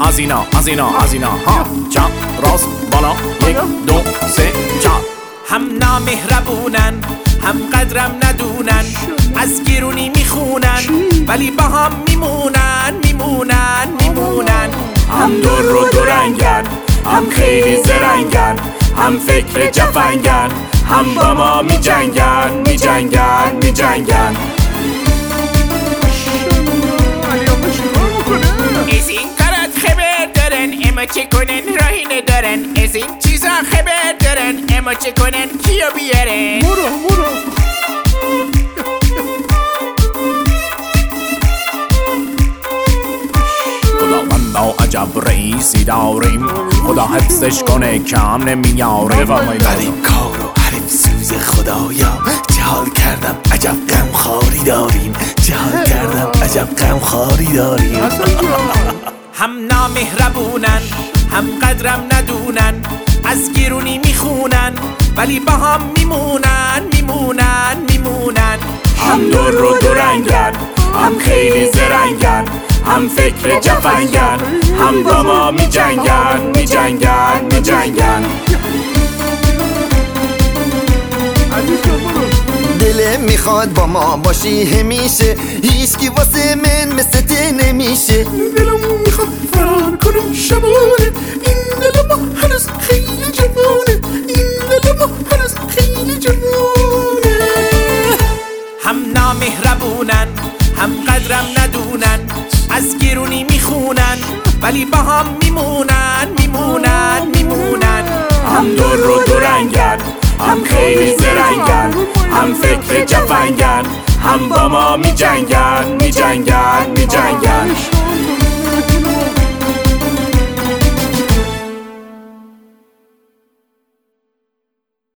از اینا از اینا از اینا. ها. چپ راست بالا. یک دو سه چپ هم نامهربونن هم قدرم ندونن. از گرونی می‌خونن ولی با هم میمونن میمونن میمونن. هم دور رو دورنگن هم خیلی زرنگن هم فکر جفنگن هم با ما می جنگن می اما چه کنن؟ راهی ندارن. از این چیزا خبر دارن. اما چه کنن؟ کیو بیارن؟ برو برو. خداوندا عجب رئیسی داریم. خدا حفظش کنه کم نمیاره. غریب کار و حریف سوز خدایا. جهال کردم عجب غم خاری داریم. جهال کردم عجب غم خاری داریم هم نامهربونن هم قدرم ندونن از گرونی می‌خونن ولی با هم میمونن میمونن میمونن. هم دور رو دورنگن هم خیلی زرنگن هم فکر جفنگن هم با ما می جنگن می جنگن می جنگن عزیز جان برو. دلم می‌خواد با ما باشی همیشه. هیچکی واسه من مثل ته نمیشه. جوانه هم نامهربونن هم قدرم ندونن از گرونی می‌خونن ولی با هم میمونن میمونن میمونن. هم دور رو دورنگن هم خیلی زرنگن هم فکر جفنگن هم با ما می جنگن می جنگن می جنگن